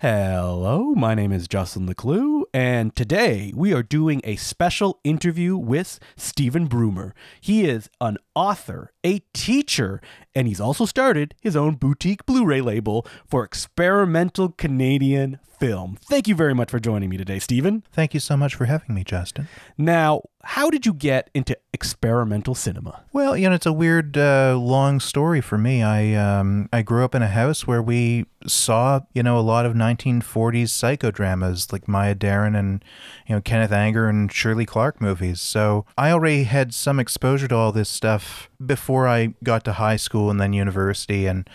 Hello, my name is Justin Leclue, and today we are doing a special interview with Stephen Broomer. He is an author, a teacher, and he's also started his own boutique Blu ray label for experimental Canadian film. Thank you very much for joining me today, Stephen. Thank you so much for having me, Justin. Now, how did you get into experimental cinema? Well, you know, it's a weird, uh, long story for me. I um, I grew up in a house where we saw, you know, a lot of 1940s psychodramas like Maya Deren and, you know, Kenneth Anger and Shirley Clarke movies. So I already had some exposure to all this stuff before I got to high school and then university, and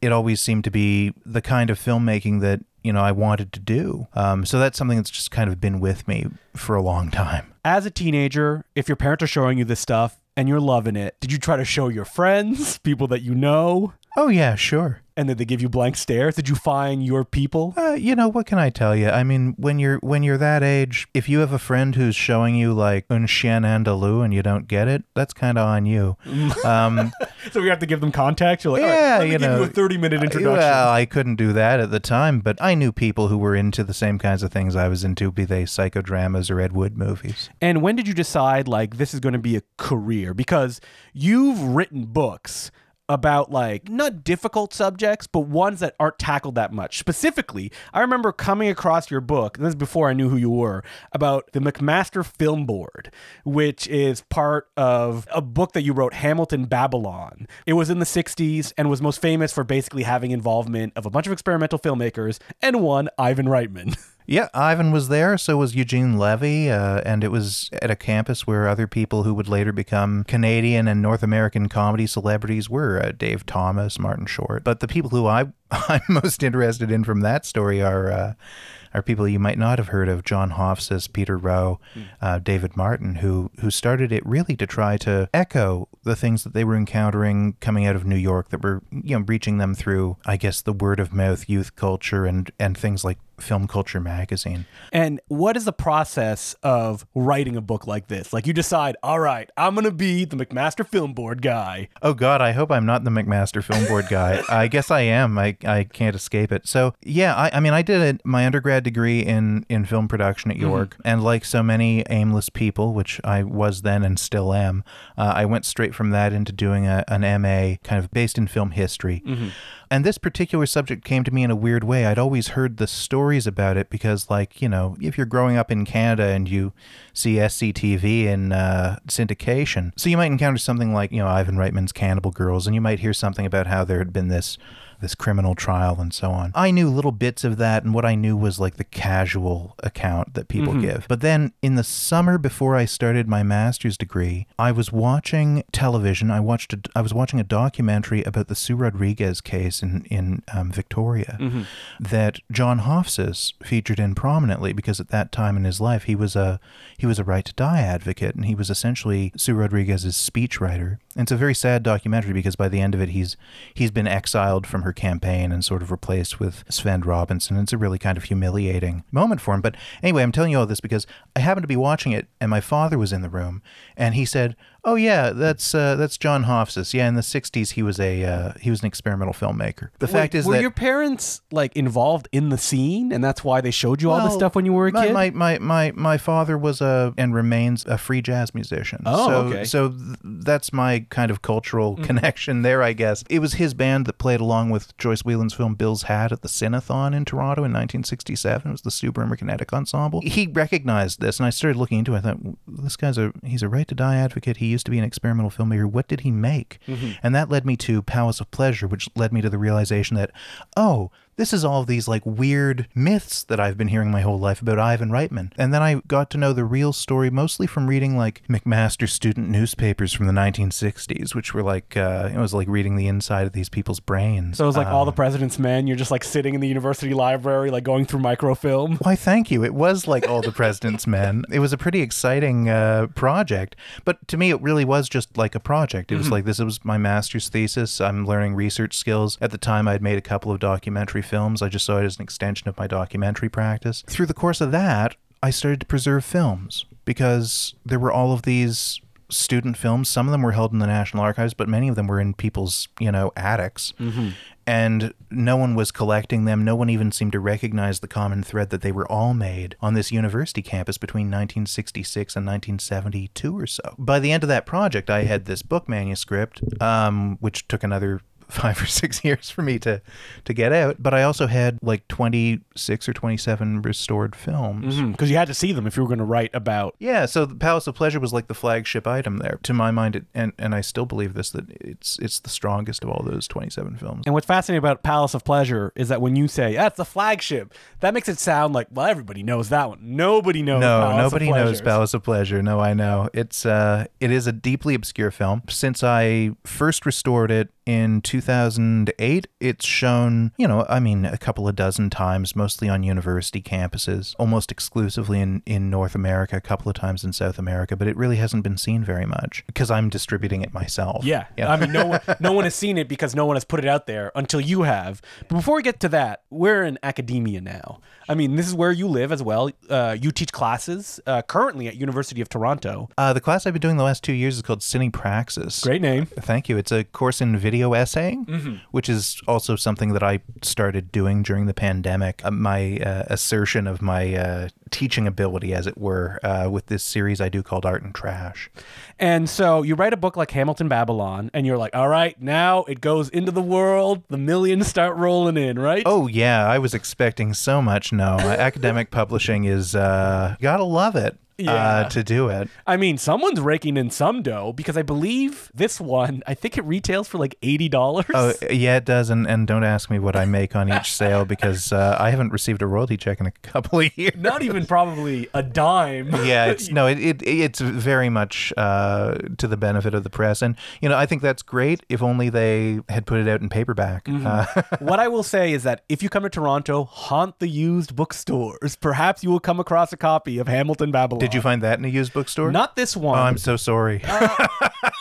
it always seemed to be the kind of filmmaking that you know I wanted to do. Um, so that's something that's just kind of been with me for a long time. As a teenager, if your parents are showing you this stuff and you're loving it, did you try to show your friends, people that you know? Oh yeah, sure. And did they give you blank stares? Did you find your people? Uh, you know what can I tell you? I mean, when you're when you're that age, if you have a friend who's showing you like un chien andalou and you don't get it, that's kind of on you. Um, so we have to give them context. You're like, right, Yeah, me you give know, you a 30 minute introduction. Well, I couldn't do that at the time, but I knew people who were into the same kinds of things I was into, be they psychodramas or Ed Wood movies. And when did you decide like this is going to be a career? Because you've written books about like not difficult subjects, but ones that aren't tackled that much. Specifically, I remember coming across your book, this is before I knew who you were, about the McMaster Film Board, which is part of a book that you wrote, Hamilton Babylon. It was in the 60s and was most famous for basically having involvement of a bunch of experimental filmmakers and one, Ivan Reitman. Yeah, Ivan was there, so was Eugene Levy, uh, and it was at a campus where other people who would later become Canadian and North American comedy celebrities were uh, Dave Thomas, Martin Short. But the people who I I'm most interested in from that story are uh, are people you might not have heard of: John Hofsess, Peter Rowe, uh, David Martin, who who started it really to try to echo the things that they were encountering coming out of New York that were you know reaching them through, I guess, the word of mouth youth culture and and things like Film Culture Magazine. And what is the process of writing a book like this? Like you decide, all right, I'm going to be the McMaster Film Board guy. Oh God, I hope I'm not the McMaster Film Board guy. I guess I am. I, I can't escape it. So yeah, I, I mean, I did a, my undergrad degree in in film production at York, and like so many aimless people, which I was then and still am, uh, I went straight from that into doing a, an MA kind of based in film history. And this particular subject came to me in a weird way. I'd always heard the stories about it because, like, you know, if you're growing up in Canada and you see SCTV in uh, syndication, so you might encounter something like, you know, Ivan Reitman's Cannibal Girls, and you might hear something about how there had been this this criminal trial and so on. I knew little bits of that, and what I knew was like the casual account that people give. But then in the summer before I started my master's degree, I was watching television. I watched a, I was watching a documentary about the Sue Rodriguez case in in um, Victoria that John Hofsess featured in prominently because at that time in his life he was a he was a right to die advocate and he was essentially Sue Rodriguez's speechwriter. And it's a very sad documentary because by the end of it he's he's been exiled from her campaign and sort of replaced with Svend Robinson. It's a really kind of humiliating moment for him. But anyway, I'm telling you all this because I happened to be watching it and my father was in the room and he said, "Oh yeah, that's uh, that's John Hofsess. Yeah, in the '60s he was a uh, he was an experimental filmmaker. The fact is were that your parents like involved in the scene, and that's why they showed you all this Well, stuff when you were a my, kid? My, my, my, my father was a and remains a free jazz musician. Oh, so, okay. So th- that's my kind of cultural connection there, I guess. It was his band that played along with Joyce Wieland's film Bill's Hat at the Cinethon in Toronto in 1967. It was the Stu Broomer Kinetic Ensemble. He recognized this, and I started looking into it. I thought, this guy's a he's a right to die advocate. He used to be an experimental filmmaker. What did he make? Mm-hmm. And that led me to Palace of Pleasure, which led me to the realization that, oh, this is all these like weird myths that I've been hearing my whole life about Ivan Reitman. And then I got to know the real story mostly from reading like McMaster student newspapers from the 1960s, which were like, uh, it was like reading the inside of these people's brains. so it was like Uh, all the president's men. You're just like sitting in the university library, like going through microfilm. Why, thank you. It was like all the President's Men. It was a pretty exciting uh, project, but to me, it really was just like a project. It was like this was my master's thesis. I'm learning research skills. At the time, I'd made a couple of documentary films. I just saw it as an extension of my documentary practice. Through the course of that, I started to preserve films because there were all of these student films. Some of them were held in the National Archives, but many of them were in people's, you know, attics. Mm-hmm. And no one was collecting them. No one even seemed to recognize the common thread that they were all made on this university campus between 1966 and 1972 or so. By the end of that project, I had this book manuscript, um, which took another five or six years for me to to get out. But i also had like 26 or 27 restored films. Because Mm-hmm. you had to see them if you were going to write about yeah so the palace of pleasure was like the flagship item there. To my mind it, and and i still believe this that it's it's the strongest of all those 27 films. And what's fascinating about Palace of Pleasure is that when you say that's the flagship, that makes it sound like well everybody knows that one. Nobody knows. no Palace nobody of knows palace of pleasure. No i know. It's uh it is a deeply obscure film. Since i first restored it in 2008 it's shown you know i mean a couple of dozen times mostly on university campuses almost exclusively in in north america a couple of times in south america but it really hasn't been seen very much because i'm distributing it myself Yeah. yeah. I mean, no one, no one has seen it because no one has put it out there until you have. But before we get to that, we're in academia now. I mean, this is where you live as well. Uh, you teach classes uh, currently at University of Toronto. uh, the class i've been doing the last two years is called cine praxis Great name. Thank you. It's a course in video essaying, which is also something that I started doing during the pandemic. Uh, my uh, assertion of my uh, teaching ability, as it were, uh, with this series I do called Art and Trash. And so you write a book like Hamilton Babylon, and you're like, all right, now it goes into the world. The millions start rolling in, right? Oh, yeah. I was expecting so much. No, academic publishing is, uh, gotta love it. Yeah. Uh, to do it. I mean, someone's raking in some dough because I believe this one, I think it retails for like $80. Oh, yeah, it does. And, and don't ask me what I make on each sale because uh, I haven't received a royalty check in a couple of years. Not even probably a dime. yeah, it's no, it, it it's very much uh, to the benefit of the press, and you know I think that's great. If only they had put it out in paperback. Uh, what I will say is that if you come to Toronto, haunt the used bookstores. Perhaps you will come across a copy of Hamilton Babylon. Did you find that in a used bookstore? Not this Oh, one. I'm so sorry. Uh,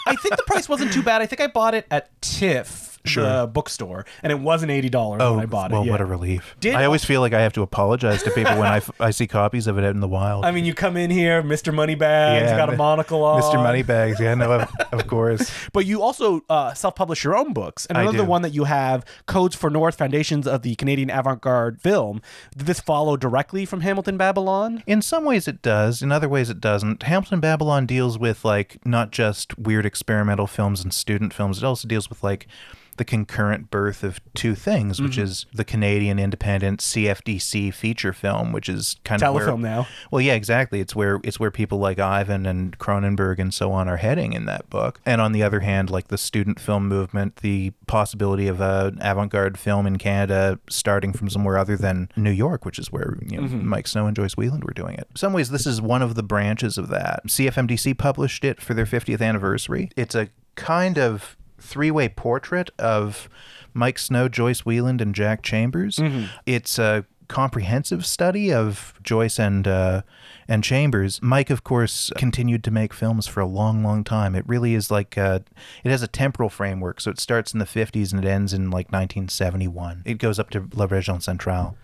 I think the price wasn't too bad. I think I bought it at TIFF, the bookstore, and it wasn't eighty dollars oh, when I bought well, it. yeah. what a relief. Did- I always feel like I have to apologize to people when I, f- I see copies of it out in the wild. I mean, you come in here, Mr. Moneybags, yeah, got a monocle on, Mr. Moneybags. Yeah, no, of, of course. But you also uh, self-publish your own books, and another one that you have, Codes for North: Foundations of the Canadian Avant-Garde Film. Did this follow directly from Hamilton Babylon? In some ways it does, in other ways it doesn't. Hamilton Babylon deals with like not just weird experimental films and student films, it also deals with like the concurrent birth of two things, which mm-hmm. is the Canadian independent CFDC feature film, which is kind of Telefilm now. Well, yeah, exactly. It's where it's where people like Ivan and Cronenberg and so on are heading in that book. And on the other hand, like the student film movement, the possibility of an avant-garde film in Canada starting from somewhere other than New York, which is where you know, mm-hmm. Mike Snow and Joyce Wieland were doing it. In some ways, this is one of the branches of that. CFMDC published it for their 50th anniversary. It's a kind of three-way portrait of Mike Snow, Joyce Wieland, and Jack Chambers. It's a comprehensive study of Joyce and uh, and Chambers. Mike, of course, continued to make films for a long, long time. It really is like uh, it has a temporal framework, so it starts in the '50s and it ends in like 1971. It goes up to La Région Centrale.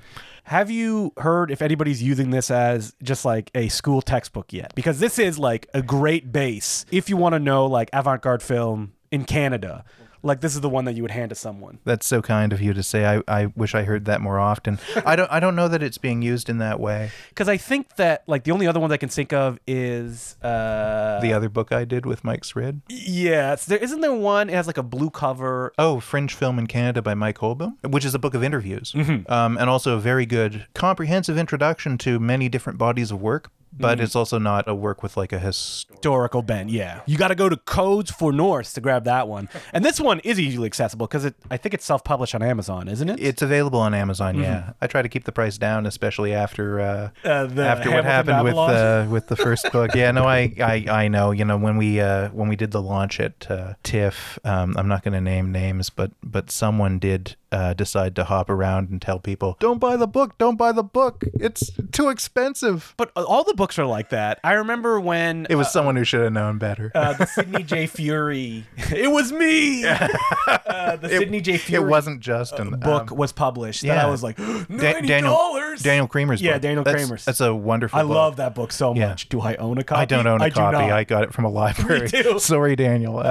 Have you heard if anybody's using this as just like a school textbook yet? Because this is like a great base if you want to know like avant-garde film in Canada. Like this is the one that you would hand to someone. That's so kind of you to say. I, I wish I heard that more often. I don't I don't know that it's being used in that way. Because I think that like the only other ones I can think of is uh The other book I did with Mike Srid. yes there isn't there one it has like a blue cover Oh, Fringe Film in Canada by Mike Hoolboom, which is a book of interviews, um, and also a very good, comprehensive introduction to many different bodies of work. But it's also not a work with like a historical bent. Yeah, you got to go to Codes for North to grab that one. And this one is easily accessible because it I think it's self-published on Amazon, isn't it? It's available on Amazon. Yeah, I try to keep the price down, especially after uh, Uh, after what Hamilton happened with Babylon? uh, with the first book. Yeah, no, I, I I know. You know when we uh, when we did the launch at uh, TIFF, um, I'm not going to name names, but but someone did uh, decide to hop around and tell people, "Don't buy the book. Don't buy the book. It's too expensive." but uh, all the books are like that. I remember when It was someone who should have known better. uh, the Sidney J. Furie. it was me. uh, the Sidney J. Furie it wasn't Justin. book Um, was published. yeah. That I was like, ninety Daniel- dollars. Daniel Kremer's Yeah, book. Daniel That's- Kremer's. That's a wonderful. I book. love that book so Yeah. much. Do I own a copy? I don't own a I copy. I got it from a library. Sorry, Daniel.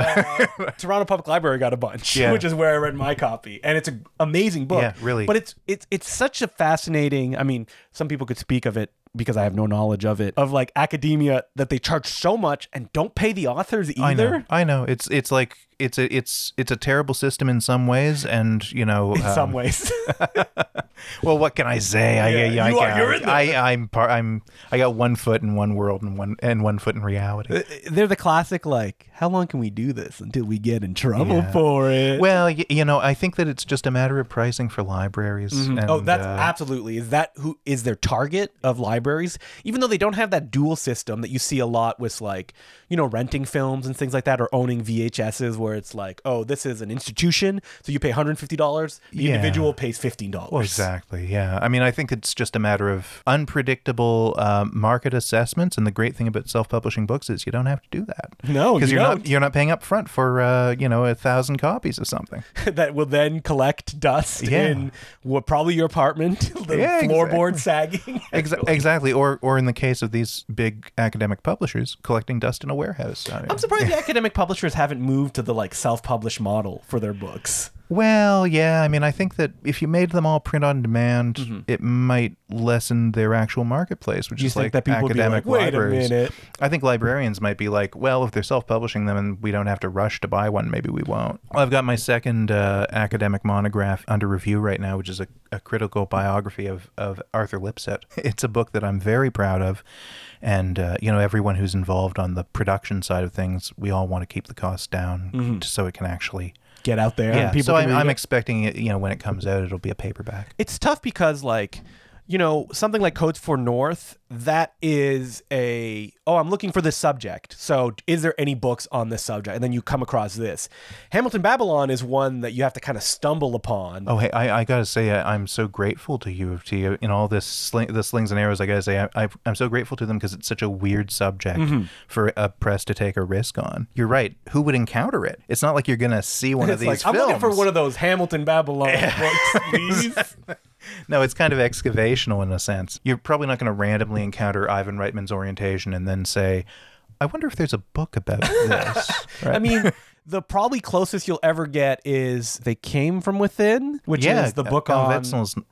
Toronto Public Library got a bunch, Yeah. which is where I read my copy, and it's an amazing book. Yeah, really. But it's it's it's such a fascinating. I mean, some people could speak of it because I have no knowledge of it. Of like academia that they charge so much and don't pay the authors either. I know. I know. It's it's like it's a it's it's a terrible system in some ways, and you know, In um, some ways, Well, what can I say? I, Yeah, I, you are- I, you're in there. I, I'm part. I'm. I got one foot in one world and one and one foot in reality. they're the classic. Like, how long can we do this until we get in trouble Yeah. for it? Well, y- you know, I think that it's just a matter of pricing for libraries. And, oh, that's uh, absolutely. Is that who is their target of libraries? Even though they don't have that dual system that you see a lot with like, you know, renting films and things like that or owning VHSs where it's like, oh, this is an institution, so you pay $150, the Yeah. individual pays $15. Well, exactly. Yeah. I mean, I think it's just a matter of unpredictable um, market assessments, and the great thing about self-publishing books is you don't have to do that. No, because you are not you're not paying up front for uh, you know a thousand copies of something. that will then collect dust Yeah. in what probably your apartment, the Yeah, floorboard sagging. Exa- exactly. Or or in the case of these big academic publishers, collecting dust in a warehouse. I mean, I'm surprised the academic publishers haven't moved to the like self-published model for their books. Well, yeah. I mean, I think that if you made them all print on demand, it might lessen their actual marketplace, which Mm-hmm. You is like that people would be academic like, "Wait a libraries. minute." I think librarians might be like, well, if they're self-publishing them and we don't have to rush to buy one, maybe we won't. Well, I've got my second uh, academic monograph under review right now, which is a, a critical biography of, of Arthur Lipsett. It's a book that I'm very proud of. And, uh, you know, everyone who's involved on the production side of things, we all want to keep the costs down so it can actually Get out there. and yeah, people so I'm, I'm it. expecting it. You know, when it comes out, it'll be a paperback. it's tough because like you know something like codes for north that is a oh i'm looking for this subject so is there any books on this subject and then you come across this hamilton babylon is one that you have to kind of stumble upon Oh, hey, I, I gotta say, I, I'm so grateful to U of T in all this sling, the slings and arrows. I gotta say, I, I, I'm so grateful to them because it's such a weird subject Mm-hmm. for a press to take a risk on. You're right. Who would encounter it? It's not like you're gonna see one of these like i'm looking for one of those hamilton babylon books please No, it's kind of excavational in a sense. You're probably not going to randomly encounter Ivan Reitman's orientation and then say, "I wonder if there's a book about this." Right? i mean the probably closest you'll ever get is they came from within which yeah, is the book on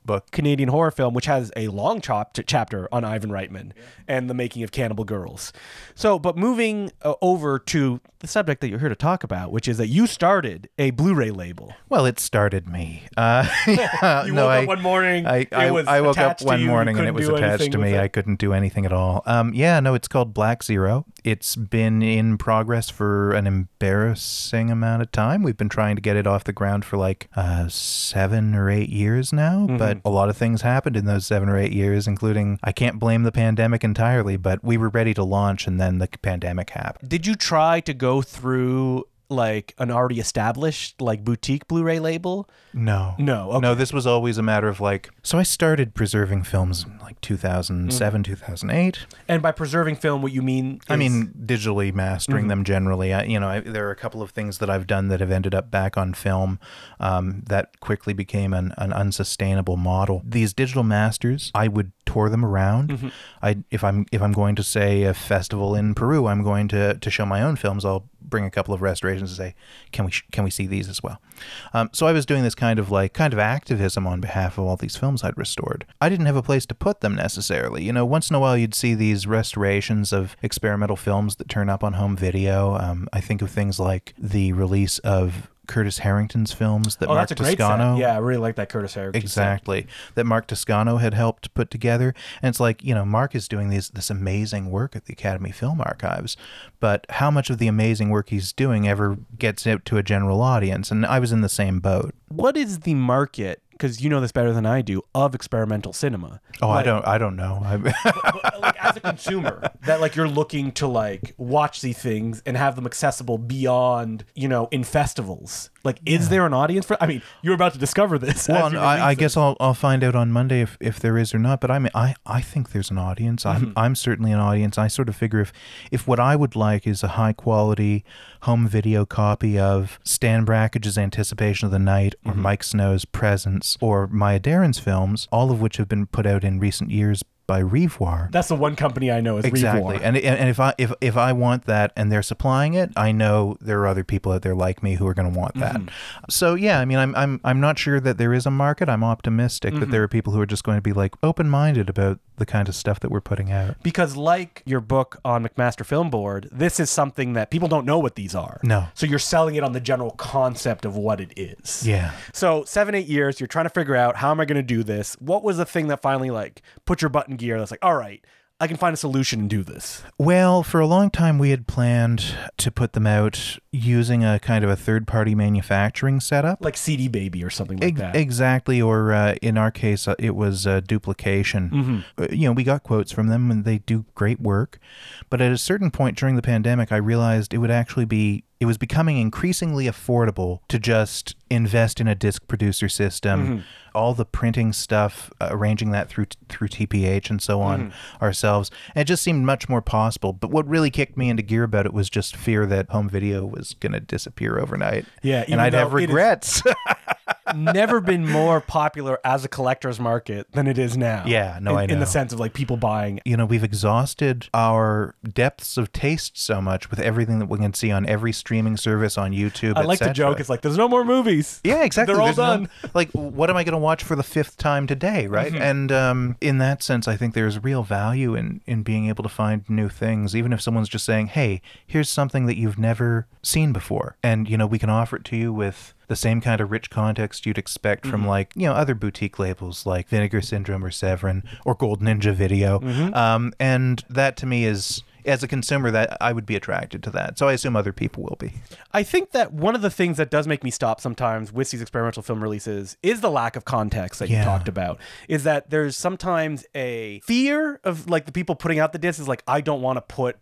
book. Canadian horror film, which has a long chop- chapter on Ivan Reitman and the making of Cannibal Girls. So, but moving uh, over to the subject that you're here to talk about, which is that you started a Blu-ray label. Well, it started me. Uh, yeah, You no, woke I, up one morning, I, I, was I woke up one you, you morning and it was attached to me. I couldn't do anything at all. Um, yeah, no, it's called Black Zero. It's been in progress for an embarrassing amount of time. We've been trying to get it off the ground for like uh, seven or eight years now, Mm-hmm. but a lot of things happened in those seven or eight years, including I can't blame the pandemic entirely, but we were ready to launch and then the pandemic happened. Did you try to go through like an already established like boutique Blu-ray label? No. No, okay. No, this was always a matter of like. So I started preserving films in like 2007, 2008. And by preserving film, what you mean? I mean, digitally mastering them generally. I, you know, I, there are a couple of things that I've done that have ended up back on film um, that quickly became an, an unsustainable model. These digital masters, I would tour them around. I if I'm if I'm going to say a festival in Peru, I'm going to to show my own films. I'll bring a couple of restorations and say, can we sh- can we see these as well? Um, so I was doing this kind of like kind of activism on behalf of all these films I'd restored. I didn't have a place to put them necessarily. You know, once in a while you'd see these restorations of experimental films that turn up on home video. Um, I think of things like the release of Curtis Harrington's films that oh, Mark that's a great Toscano set. Yeah, I really like that Curtis Harrington. set. Exactly. That Mark Toscano had helped put together. And it's like, you know, Mark is doing these this amazing work at the Academy Film Archives, but how much of the amazing work he's doing ever gets out to a general audience? And I was in the same boat. What is the market? Because you know this better than I do of experimental cinema. Oh, I don't I don't know. I, but, like as a consumer that like you're looking to like watch these things and have them accessible beyond you know in festivals like is there an audience for i mean you're about to discover this well, I, I guess I'll, I'll find out on Monday if, if there is or not. But I mean, I, I think there's an audience. I'm, Mm-hmm. I'm certainly an audience. I sort of figure if, if what I would like is a high quality home video copy of Stan Brakhage's Anticipation of the Night or Mm-hmm. Mike Snow's Presents or Maya Deren's films, all of which have been put out in recent years by Revoir. That's the one company I know is Exactly, Revoir. and, and and if I if if I want that and they're supplying it, I know there are other people out there like me who are going to want that. Mm-hmm. So yeah, I mean, I'm I'm I'm not sure that there is a market. I'm optimistic that mm-hmm. there are people who are just going to be like open minded about the kind of stuff that we're putting out. because like your book on McMaster Film Board, this is something that people don't know what these are. No. So you're selling it on the general concept of what it is. Yeah. So seven, eight years, you're trying to figure out how am I going to do this? What was the thing that finally like put your butt in gear? That's like, all right, I can find a solution and do this. Well, for a long time, we had planned to put them out using a kind of a third party manufacturing setup. Like CD Baby or something like Ex- that. Exactly, or uh, in our case, uh, it was uh, duplication. Uh, you know, we got quotes from them, and they do great work. But at a certain point during the pandemic, I realized it would actually be it was becoming increasingly affordable to just invest in a disc producer system, all the printing stuff, uh, arranging that through through TPH and so on ourselves. And it just seemed much more possible. But what really kicked me into gear about it was just fear that home video was going to disappear overnight. Yeah, and I'd have regrets. Never been more popular as a collector's market than it is now. Yeah, no, in, I In the sense of like people buying. you know, we've exhausted our depths of taste so much with everything that we can see on every streaming service on YouTube. I like to joke. It's like there's no more movies. Yeah, exactly. They're all There's no- done. like, what am I going to watch for the fifth time today, right? Mm-hmm. And um, in that sense, I think there's real value in in being able to find new things, even if someone's just saying, "Hey, here's something that you've never seen before," and you know, we can offer it to you with the same kind of rich context you'd expect from Mm-hmm. like you know other boutique labels like Vinegar Syndrome or Severin or Gold Ninja Video, Mm-hmm. um, and that to me is. As a consumer, that I would be attracted to that, so I assume other people will be. I think that one of the things that does make me stop sometimes with these experimental film releases is the lack of context that you talked about. Is that there's sometimes a fear of like the people putting out the disc is like I don't want to put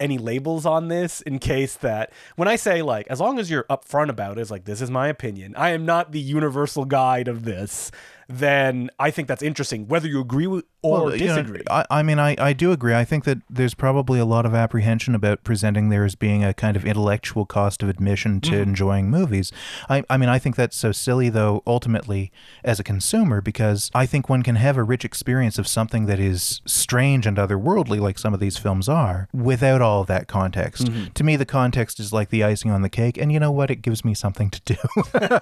any labels on this in case that when I say like as long as you're upfront about it, it's like this is my opinion. I am not the universal guide of this. Then I think that's interesting, whether you agree with or Well, you know, disagree. I, I mean, I, I do agree. I think that there's probably a lot of apprehension about presenting there as being a kind of intellectual cost of admission to mm-hmm. enjoying movies. I, I mean, I think that's so silly, though, ultimately, as a consumer, because I think one can have a rich experience of something that is strange and otherworldly, like some of these films are, without all of that context. Mm-hmm. To me, the context is like the icing on the cake, and you know what? It gives me something to do.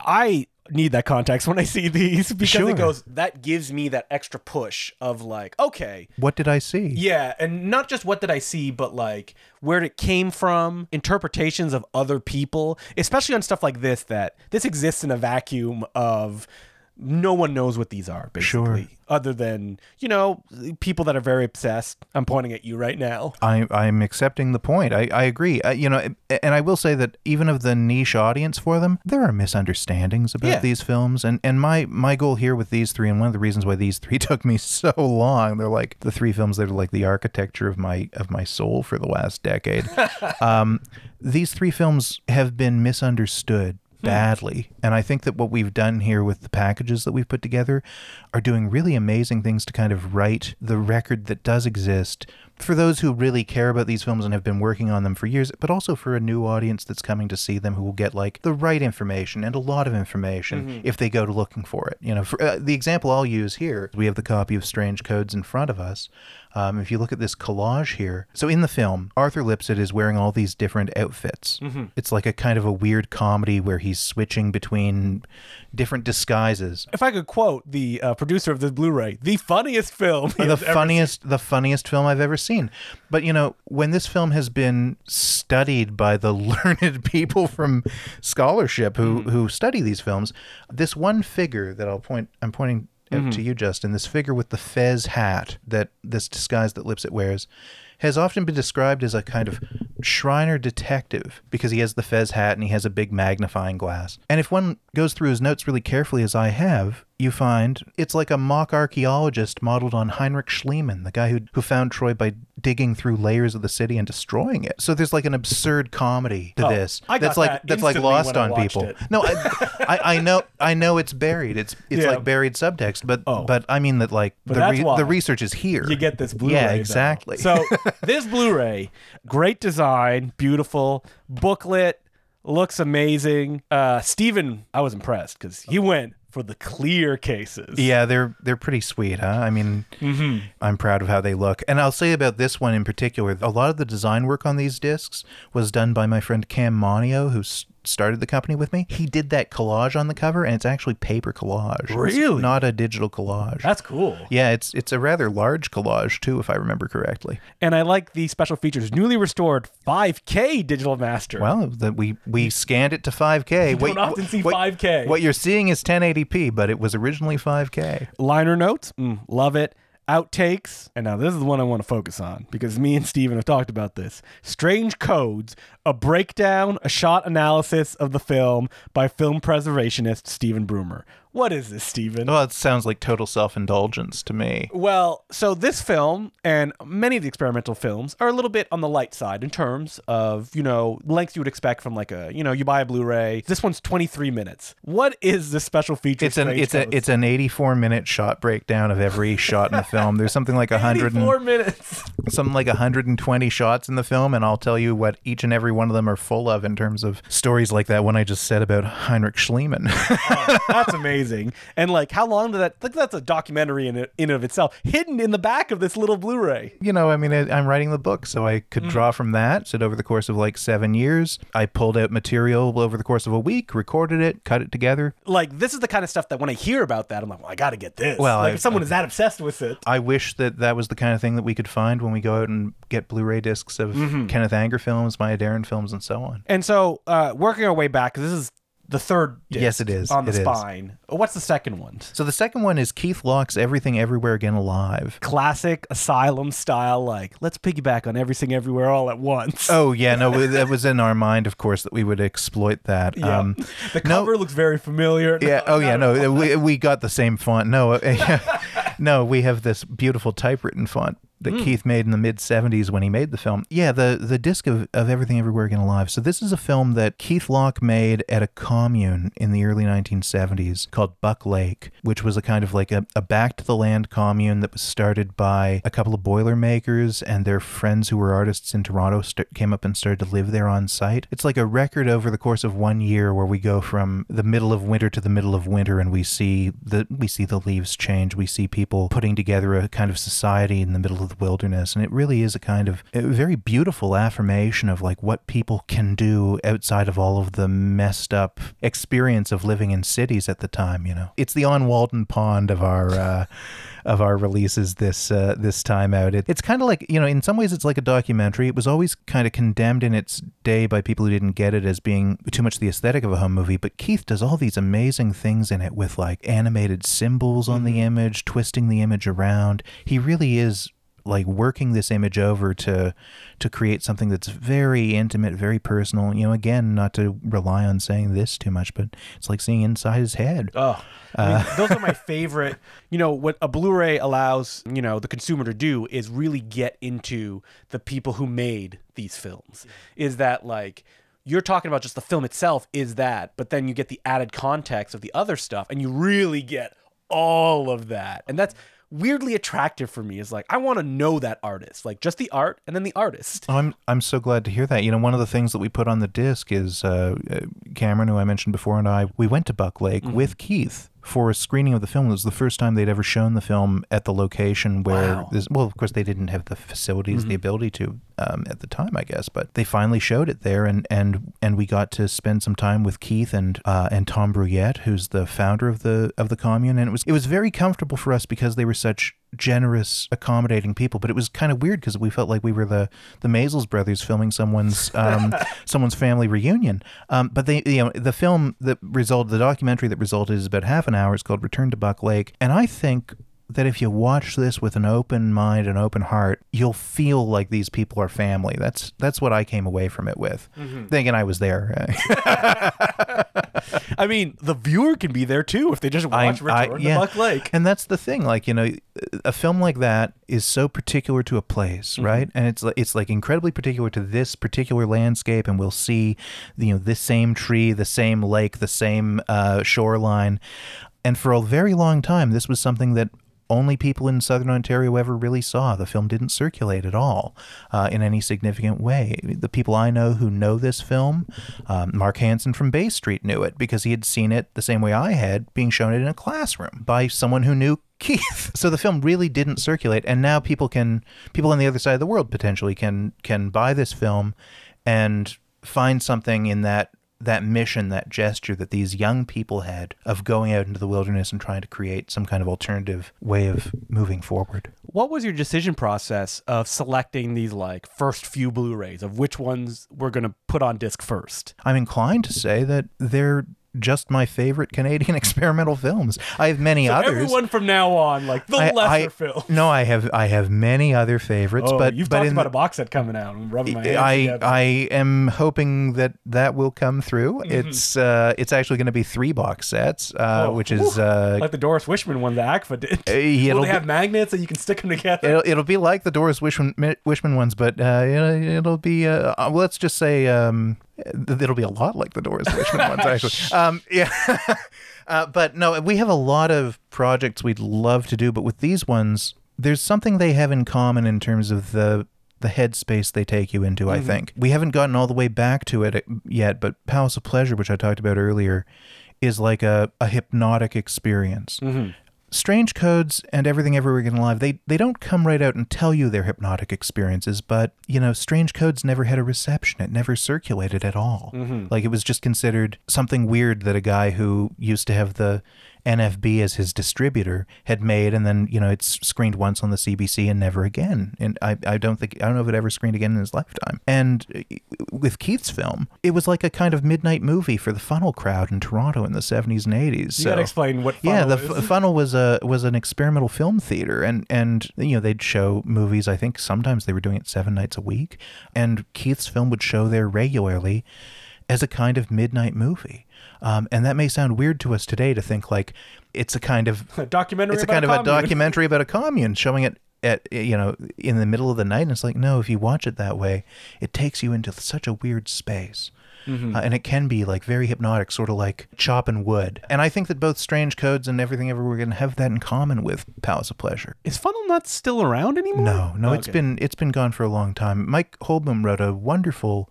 I need that context when I see these because Sure. it goes that gives me that extra push of like, okay, what did I see? yeah, and not just what did I see, but like where it came from, interpretations of other people, especially on stuff like this that this exists in a vacuum of no one knows what these are basically Sure. other than you know people that are very obsessed i'm pointing at you right now I, I'm accepting the point. I, I agree. Uh, you know, and I will say that even of the niche audience for them, there are misunderstandings about Yeah. these films. And, and my, my goal here with these three, and one of the reasons why these three took me so long, they're like the three films that are like the architecture of my of my soul for the last decade. um, these three films have been misunderstood Mm-hmm. badly. And I think that what we've done here with the packages that we've put together are doing really amazing things to kind of write the record that does exist for those who really care about these films and have been working on them for years, but also for a new audience that's coming to see them who will get like the right information and a lot of information if they go to looking for it. You know, for, uh, the example I'll use here, we have the copy of Strange Codes in front of us. Um, if you look at this collage here, so in the film, Arthur Lipsett is wearing all these different outfits. It's like a kind of a weird comedy where he's switching between different disguises. if i could quote the uh, producer of the blu-ray the funniest film the funniest the funniest film I've ever seen. But you know, when this film has been studied by the learned people from scholarship who Mm-hmm. who study these films, this one figure that I'll point I'm pointing Mm-hmm. to you, Justin, this figure with the fez hat that this disguise that Lipsett wears has often been described as a kind of Shriner detective because he has the fez hat and he has a big magnifying glass. And if one goes through his notes really carefully, as I have, you find it's like a mock archaeologist modeled on Heinrich Schliemann, the guy who, who found Troy by digging through layers of the city and destroying it. So there's like an absurd comedy to Oh, this I that's like that that's like lost on people. it. No, I, I, I know I know it's buried. It's it's Yeah. like buried subtext, but Oh. but I mean that like But the why the research is here. you get this Blu-ray. Yeah, exactly. So this Blu-ray, great design, beautiful booklet, looks amazing. Uh, Steven, I was impressed because he went for the clear cases. Yeah, they're they're pretty sweet, huh? I mean, I'm proud of how they look. And I'll say about this one in particular, a lot of the design work on these discs was done by my friend Cam Monio, who s- started the company with me. He did that collage on the cover, and it's actually paper collage. It's Really? not a digital collage. That's cool. yeah, it's it's a rather large collage too, if I remember correctly. And I like the special features. Newly restored 5K digital master. Well, that we we scanned it to 5K. Wait, don't often see what- 5K. What you're seeing is 1080p, but it was originally 5K. liner notes, mm, love it. Outtakes, and now this is the one I want to focus on because me and Steven have talked about this. Strange Codes, a breakdown, a shot analysis of the film by film preservationist Stephen Broomer. What is this, Steven? Well, it sounds like total self-indulgence to me. Well, so this film and many of the experimental films are a little bit on the light side in terms of, you know, lengths you would expect from like a, you know, you buy a Blu-ray. This one's 23 minutes. What is this special feature? It's an it's a it's an 84 minute shot breakdown of every shot in the film. There's something like 100 84 and, minutes. something like 120 shots in the film, and I'll tell you what each and every one of them are full of in terms of stories like that one I just said about Heinrich Schliemann. Oh, that's amazing. And like, how long did that? Like, that's a documentary in in of itself, hidden in the back of this little Blu-ray. you know, I mean, I, I'm writing the book, so I Mm. could draw from that. So over the course of like seven years, I pulled out material over the course of a week, recorded it, cut it together. Like, this is the kind of stuff that when I hear about that, I'm like, well, I got to get this. Well, like, I- if someone is that obsessed with it, I wish that that was the kind of thing that we could find when we go out and get Blu-ray discs of Mm-hmm. Kenneth Anger films, Maya Deren films, and so on. and so uh, working our way back, this is the third. Yes, it is. on the It is. spine. What's the second one? So the second one is Keith Lock's Everything Everywhere Again Alive. Classic asylum style, like let's piggyback on everything everywhere all at once. Oh yeah, no, that was in our mind, of course, that we would exploit that. Yeah. Um, the no- cover looks very familiar. yeah. No, Oh yeah. No, we, we got the same font. No, uh, no, we have this beautiful typewritten font that Hmm. Keith made in the mid '70s when he made the film. Yeah, the the disc of, of Everything Everywhere Again Alive. So this is a film that Keith Lock made at a commune in the early 1970s called Buck Lake, which was a kind of like a, a back to the land commune that was started by a couple of boilermakers and their friends who were artists in Toronto st- came up and started to live there on site. It's like a record over the course of one year where we go from the middle of winter to the middle of winter and we see the we see the leaves change. We see people putting together a kind of society in the middle of the wilderness and it really is a kind of a very beautiful affirmation of like what people can do outside of all of the messed up experience of living in cities at the time, you know. It's the on Walden Pond of our uh of our releases this uh, this time out. It, it's kind of like you know, in some ways, it's like a documentary. It was always kind of condemned in its day by people who didn't get it as being too much the aesthetic of a home movie. But Keith does all these amazing things in it with like animated symbols on the image, twisting the image around. He really is like working this image over to to create something that's very intimate, very personal. You know, again, not to rely on saying this too much, but it's like seeing inside his head. Oh, I mean, uh, those are my favorite. You know, what a Blu-ray allows, you know, the consumer to do is really get into the people who made these films. Is that like you're talking about just the film itself is that, but then you get the added context of the other stuff and you really get all of that. And that's weirdly attractive for me is like I want to know that artist, like just the art and then the artist. Oh, I'm I'm so glad to hear that. You know, one of the things that we put on the disc is uh, uh, Cameron, who I mentioned before, and I we went to Buck Lake Mm-hmm. with Keith for a screening of the film. It was the first time they'd ever shown the film at the location where, Wow. Mm-hmm. this, well, of course, they didn't have the facilities, the ability to um, at the time, I guess, but they finally showed it there, and and and we got to spend some time with Keith and uh, and Tom Bruyette, who's the founder of the of the commune, and it was it was very comfortable for us because they were such generous, accommodating people. But it was kind of weird because we felt like we were the the Maysles brothers filming someone's um, someone's family reunion. Um, but they, you know, the film that resulted, the documentary that resulted, is about half an hour. It's called Return to Buck Lake, and I think that if you watch this with an open mind and open heart, you'll feel like these people are family. That's that's what I came away from it with. Thinking I was there. I mean, the viewer can be there too if they just watch I- Return yeah. to Buck Lake. And that's the thing, like you know, a film like that is so particular to a place, Mm-hmm. right? And it's like it's like incredibly particular to this particular landscape, and we'll see, you know, this same tree, the same lake, the same uh, shoreline, and for a very long time, this was something that only people in southern Ontario ever really saw. The film didn't circulate at all uh, in any significant way. The people I know who know this film, um, Mark Hansen from Bay Street knew it because he had seen it the same way I had, being shown it in a classroom by someone who knew Keith. So the film really didn't circulate, and now people can people on the other side of the world potentially can can buy this film and find something in that that mission, that gesture that these young people had of going out into the wilderness and trying to create some kind of alternative way of moving forward. What was your decision process of selecting these like first few Blu-rays of which ones we're going to put on disc first? I'm inclined to say that they're just my favorite Canadian experimental films. I have many So others. everyone from now on, like the I- lesser I- film. No, I have I have many other favorites, Oh, but you've but talked about a box set coming out. I'm rubbing my hands I together. I am hoping that that will come through. It's uh it's actually going to be three box sets, uh, Mm-hmm. Oh, which is uh, like the Doris Wishman one that AGFA did. uh, Will they be, have magnets that you can stick them together? it'll, it'll be like the Doris Wishman Wishman ones, but uh, it'll, it'll be uh, uh, let's just say um, it'll be a lot like the Doris Wishman ones actually. Um, yeah. Uh, but no, we have a lot of projects we'd love to do, but with these ones, there's something they have in common in terms of the the headspace they take you into. I think we haven't gotten all the way back to it yet, but Palace of Pleasure, which I talked about earlier, is like a, a hypnotic experience. Strange Codes and Everything Everywhere Again Live, they, they don't come right out and tell you their hypnotic experiences, but, you know, Strange Codes never had a reception. It never circulated at all. Mm-hmm. Like, it was just considered something weird that a guy who used to have the NFB as his distributor had made, and then, you know, it's screened once on the CBC and never again. And I, I don't think, I don't know if it ever screened again in his lifetime. And uh, with Keith's film, it was like a kind of midnight movie for the funnel crowd in Toronto in the 70s and 80s. you gotta explain what. yeah, the funnel f- funnel was a was an experimental film theater, and and you know they'd show movies. I think sometimes they were doing it seven nights a week, and Keith's film would show there regularly as a kind of midnight movie. Um, and that may sound weird to us today to think like it's a kind of a documentary. it's a about kind of a documentary about a commune showing it at you know in the middle of the night and it's like no if you watch it that way it takes you into such a weird space Mm-hmm. Uh, and it can be like very hypnotic sort of like chopping wood and i think that both strange codes and everything ever we're going to have that in common with palace of pleasure Is Funnel Nuts still around anymore? no no it's Okay. been it's been gone for a long time mike hoolboom wrote a wonderful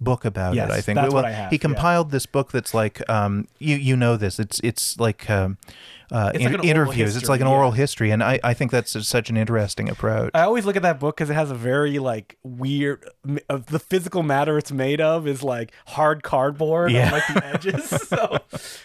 book about Yes, it i think that's well what I have, he yeah. compiled this book that's like um you you know this it's it's like um uh, It's like in- an oral interviews. it's like an history, oral history, and I, I think that's such an interesting approach. I always look at that book because it has a very like weird. Of the physical matter it's made of is like hard cardboard Yeah. on like the edges. so,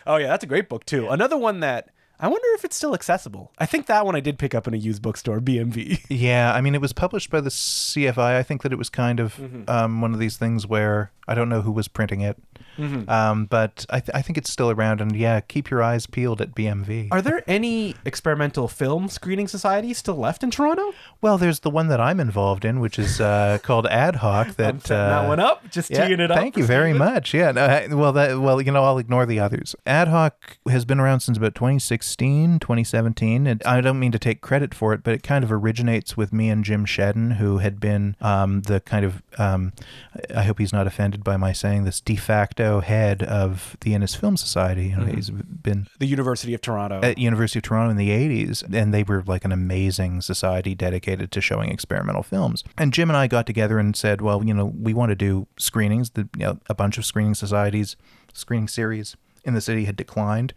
oh yeah, that's a great book too. Another one that I wonder if it's still accessible. I think that one I did pick up in a used bookstore, BMV. Yeah, I mean, it was published by the CFI. I think that it was kind of Mm-hmm. um, one of these things where I don't know who was printing it, Mm-hmm. um, but I, th- I think it's still around. And yeah, keep your eyes peeled at BMV. Are there any experimental film screening societies still left in Toronto? well, there's the one that I'm involved in, which is uh, called Ad Hoc. That uh, that one up, just Yeah, teeing it up. thank you very Steven. much. Yeah. No, I- well, that well, you know, I'll ignore the others. Ad hoc has been around since about 2016, 2017. And I don't mean to take credit for it, but it kind of originates with me and Jim Shedden, who had been um, the kind of um, I hope he's not offended by my saying this de facto head of the Innis Film Society. You know, Mm-hmm. he's been The University of Toronto. at University of Toronto in the 80s, and they were like an amazing society dedicated to showing experimental films. And Jim and I got together and said, well, you know, we want to do screenings. The, you know, a bunch of screening societies, screening series in the city had declined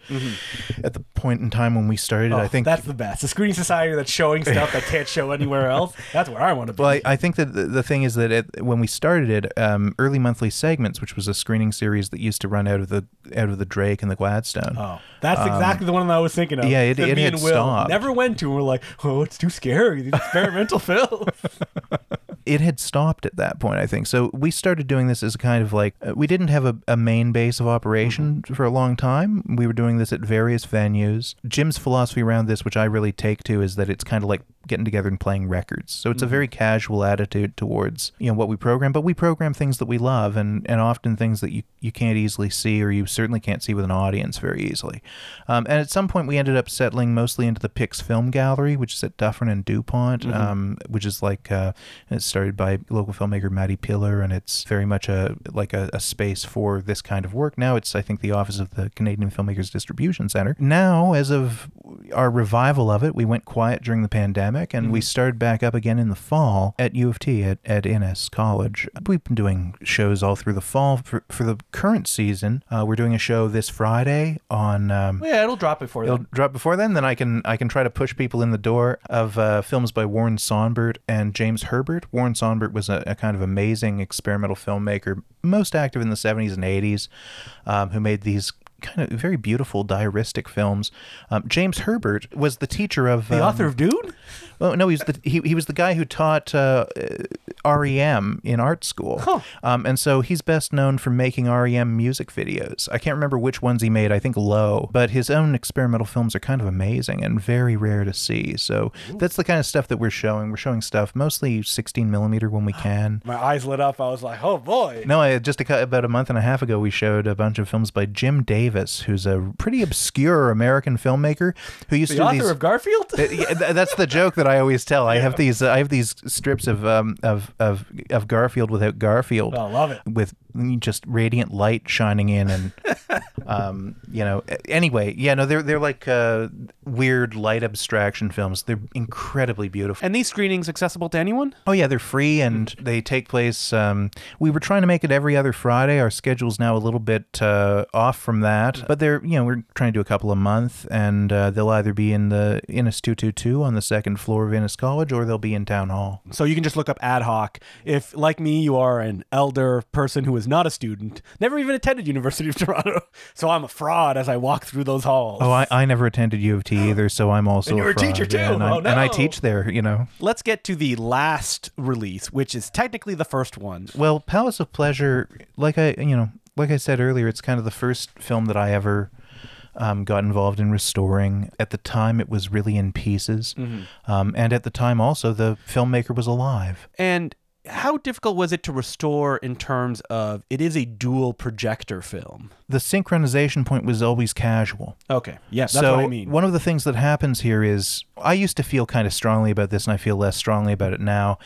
at the point in time when we started. Mm-hmm. Oh, I think that's the best. A screening society that's showing stuff that can't show anywhere else. That's where I want to be. Well, I, I think that the, the thing is that it, when we started it, um, early monthly segments, which was a screening series that used to run out of the out of the Drake and the Gladstone. Oh, that's exactly the one that I was thinking of. Um, yeah, it- it had stopped. Never went to. And we're like, oh, it's too scary. These experimental films. It had stopped at that point, I think. So we started doing this as a kind of like uh, we didn't have a, a main base of operation for a long time. We were doing this at various venues. Jim's philosophy around this, which I really take to, is that it's kind of like getting together and playing records. So it's a very casual attitude towards you know what we program, but we program things that we love and and often things that you you can't easily see or you certainly can't see with an audience very easily. Um, and at some point, we ended up settling mostly into the Pix Film Gallery, which is at Dufferin and Dupont, um, which is like uh, it started started by local filmmaker Matty Pillar, and it's very much a like a, a space for this kind of work. Now it's I think the office of the Canadian Filmmakers Distribution Center. Now, as of our revival of it, we went quiet during the pandemic, and we started back up again in the fall at U of T at, at Innis College. We've been doing shows all through the fall. For, for the current season, uh, we're doing a show this Friday on. Um, Yeah, it'll drop before It'll then. drop before then. Then I can I can try to push people in the door of uh, films by Warren Sonbert and James Herbert. Warren Sonbert was a, a kind of amazing experimental filmmaker, most active in the '70s and '80s, um, who made these kind of very beautiful diaristic films. Um, James Herbert was the teacher of The um, author of Dune? well, no, he was the he, he was the guy who taught uh, uh, REM in art school, Huh. um, and so he's best known for making REM music videos. I can't remember which ones he made. I think Low, but his own experimental films are kind of amazing and very rare to see. So that's the kind of stuff that we're showing. We're showing stuff mostly 16 millimeter when we can. My eyes lit up. I was like, oh boy. No, I, just a, about a month and a half ago, we showed a bunch of films by Jim Davis, who's a pretty obscure American filmmaker who used The to author these. of Garfield? Th- that's the joke that I always tell. I have these uh, I have these strips of um of of of Garfield without Garfield Oh, love it. with just radiant light shining in and um you know anyway yeah no they're they're like uh weird light abstraction films they're incredibly beautiful And these screenings accessible to anyone? Oh yeah, they're free and they take place. Um, we were trying to make it every other Friday. Our schedule's now a little bit uh, off from that, but they're you know we're trying to do a couple a month, and uh, they'll either be in the Innis two two two on the second floor of Innis College, or they'll be in Town Hall. So you can just look up ad hoc. If, like me, you are an elder person who is not a student, never even attended University of Toronto, so I'm a fraud as I walk through those halls. Oh, I, I never attended U of T either, so I'm also And you a a teacher, fraud. Yeah, too. and, I, Oh, and I teach there. You know, Let's get to the last release, which is technically the first one. well, Palace of Pleasure, like I you know like I said earlier, it's kind of the first film that I ever. Um, got involved in restoring. At the time, it was really in pieces. Um, and at the time, also, the filmmaker was alive. And how difficult was it to restore in terms of it is a dual projector film? The synchronization point was always casual. Okay. Yes, that's so what I mean. one of the things that happens here is I used to feel kind of strongly about this, and I feel less strongly about it now.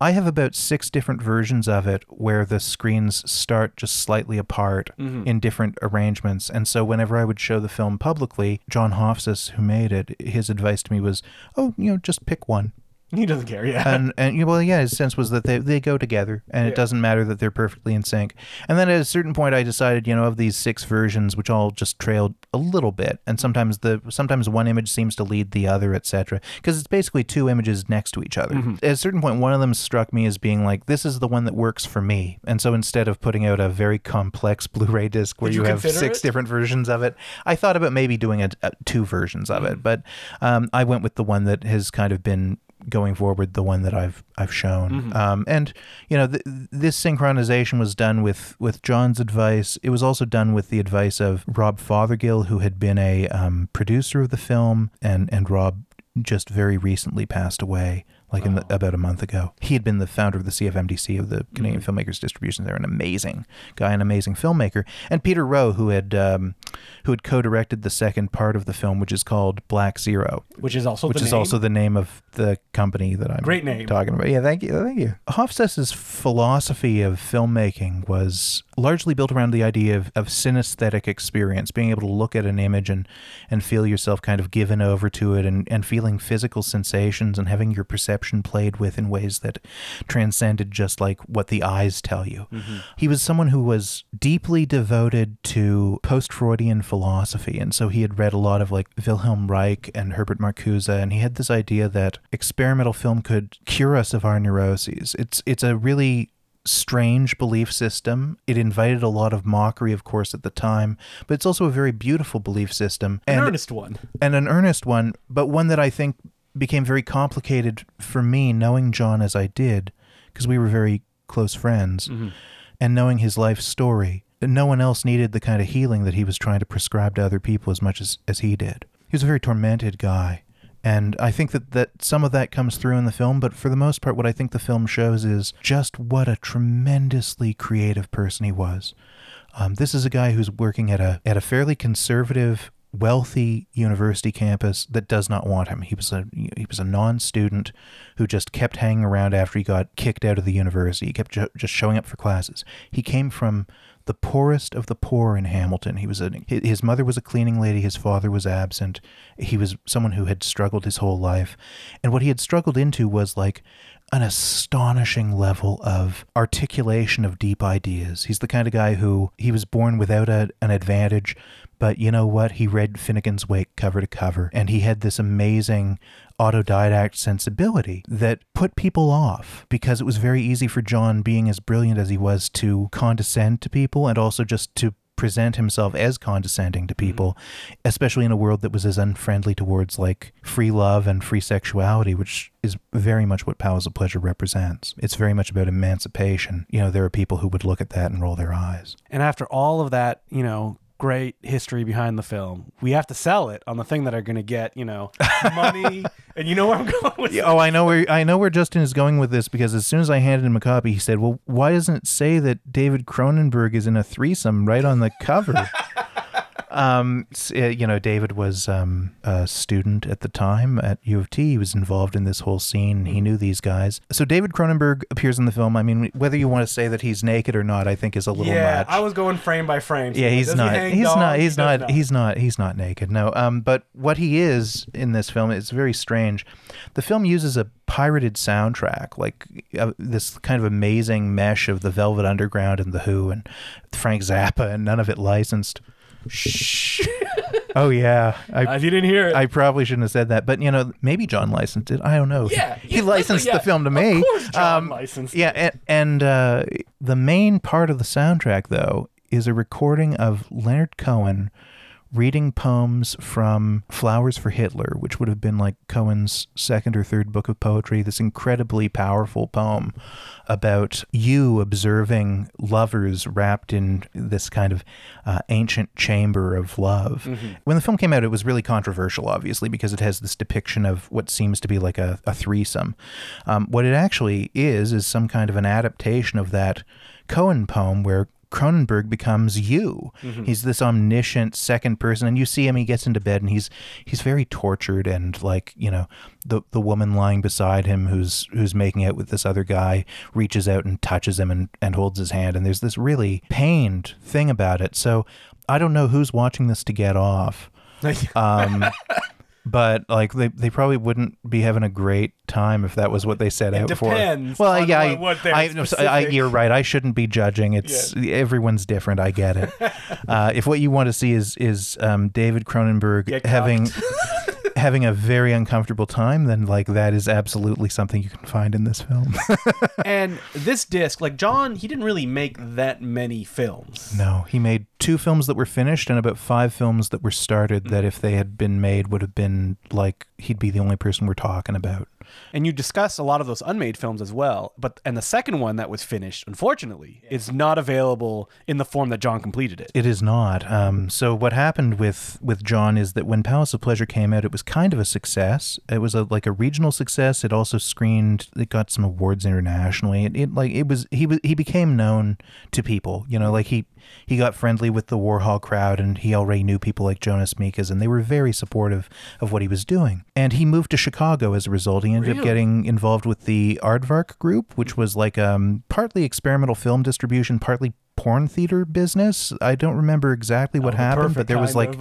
I have about six different versions of it where the screens start just slightly apart Mm-hmm. in different arrangements. And so whenever I would show the film publicly, John Hofsess, who made it, his advice to me was, "Oh, you know, just pick one." He doesn't care. Yeah. and and well, yeah, his sense was that they they go together, and it Yeah. doesn't matter that they're perfectly in sync. And then at a certain point, I decided, you know, of these six versions, which all just trailed a little bit, and sometimes the sometimes one image seems to lead the other, etc. Because it's basically two images next to each other. Mm-hmm. At a certain point, one of them struck me as being like, this is the one that works for me. And so instead of putting out a very complex Blu-ray disc where Did you, you have consider six it? different versions of it, I thought about maybe doing a, a two versions of Mm. it, but um, I went with the one that has kind of been going forward the one that I've I've shown. Mm-hmm. Um, and you know th- this synchronization was done with with John's advice. It was also done with the advice of Rob Fothergill, who had been a um, producer of the film, and and Rob just very recently passed away. Like in the, about a month ago, he had been the founder of the CFMDC of the Canadian Filmmakers Distribution. They're an amazing guy, an amazing filmmaker. And Peter Rowe, who had um, who had co-directed the second part of the film, which is called Black Zero, which is also which the is name. also the name of the company that I'm Great name. talking about. Yeah, thank you, thank you. Hofsess's philosophy of filmmaking was largely built around the idea of, of synesthetic experience, being able to look at an image and and feel yourself kind of given over to it, and and feeling physical sensations and having your perception played with in ways that transcended just like what the eyes tell you. Mm-hmm. He was someone who was deeply devoted to post Freudian philosophy. And so he had read a lot of like Wilhelm Reich and Herbert Marcuse. And he had this idea that experimental film could cure us of our neuroses. It's, it's a really strange belief system. It invited a lot of mockery, of course, at the time, but it's also a very beautiful belief system. And, an earnest one. and an earnest one, but one that I think became very complicated for me, knowing John as I did, because we were very close friends, and knowing his life story. No one else needed the kind of healing that he was trying to prescribe to other people as much as, as he did. He was a very tormented guy. And I think that, that some of that comes through in the film, but for the most part, what I think the film shows is just what a tremendously creative person he was. Um, this is a guy who's working at a at a fairly conservative wealthy university campus that does not want him. He was a he was a non-student who just kept hanging around after he got kicked out of the university. He kept ju- just showing up for classes. He came from the poorest of the poor in Hamilton. He was a his mother was a cleaning lady, his father was absent. He was someone who had struggled his whole life. And what he had struggled into was like an astonishing level of articulation of deep ideas. He's the kind of guy who he was born without a, an advantage, but you know what? He read Finnegan's Wake cover to cover, and he had this amazing autodidact sensibility that put people off because it was very easy for John, being as brilliant as he was, to condescend to people and also just to present himself as condescending to people, mm-hmm. especially in a world that was as unfriendly towards like free love and free sexuality, which is very much what Palace of Pleasure represents. It's very much about emancipation. You know, there are people who would look at that and roll their eyes. And after all of that, you know, great history behind the film. We have to sell it on the thing that are going to get, you know, money. and you know where I'm going with yeah, Oh, I know where I know where Justin is going with this because as soon as I handed him a copy, he said, "Well, why doesn't it say that David Cronenberg is in a threesome right on the cover?" Um, uh, you know, David was um, a student at the time at U of T. He was involved in this whole scene. He knew these guys. So David Cronenberg appears in the film. I mean, whether you want to say that he's naked or not, I think is a little yeah, much. I was going frame by frame. So yeah, he's not. He he's not. He's he not. Not. He's not. He's not naked. No. Um, but what he is in this film is very strange. The film uses a pirated soundtrack, like uh, this kind of amazing mesh of the Velvet Underground and the Who and Frank Zappa, and none of it licensed. Shh. oh yeah, I, if you didn't hear it, I probably shouldn't have said that. But you know, maybe John licensed it. I don't know. Yeah, he, he licensed yeah, the film to me. Of course, John um, licensed. Yeah, and, and uh, the main part of the soundtrack though is a recording of Leonard Cohen reading poems from Flowers for Hitler, which would have been like Cohen's second or third book of poetry, this incredibly powerful poem about you observing lovers wrapped in this kind of uh, ancient chamber of love. Mm-hmm. When the film came out, it was really controversial, obviously, because it has this depiction of what seems to be like a, a threesome. Um, what it actually is, is some kind of an adaptation of that Cohen poem where Cronenberg becomes you. Mm-hmm. He's this omniscient second person, and you see him. He gets into bed, and he's he's very tortured, and like you know, the the woman lying beside him, who's who's making out with this other guy, reaches out and touches him and and holds his hand, and there's this really pained thing about it. So I don't know who's watching this to get off. um, but like they, they probably wouldn't be having a great time if that was what they set it out depends for. Well, yeah, what, what I, I, I, you're right. I shouldn't be judging. It's yeah. everyone's different. I get it. uh, if what you want to see is is um, David Cronenberg having having a very uncomfortable time, then like that is absolutely something you can find in this film. and this disc, like John, he didn't really make that many films. No, he made two films that were finished and about five films that were started that mm-hmm. if they had been made would have been like he'd be the only person we're talking about. And you discuss a lot of those unmade films as well. But and the second one that was finished, unfortunately, yeah. is not available in the form that John completed it. It is not. Um, so what happened with with John is that when Palace of Pleasure came out, it was kind of a success. It was a like a regional success. It also screened. It got some awards internationally. It, it like it was he was he became known to people. You know, like he he got friendly with the Warhol crowd, and he already knew people like Jonas Mekas and they were very supportive of what he was doing. And he moved to Chicago as a result. He ended really? up getting involved with the Aardvark Group, which was like um, partly experimental film distribution, partly porn theater business. I don't remember exactly what oh, happened, but there was like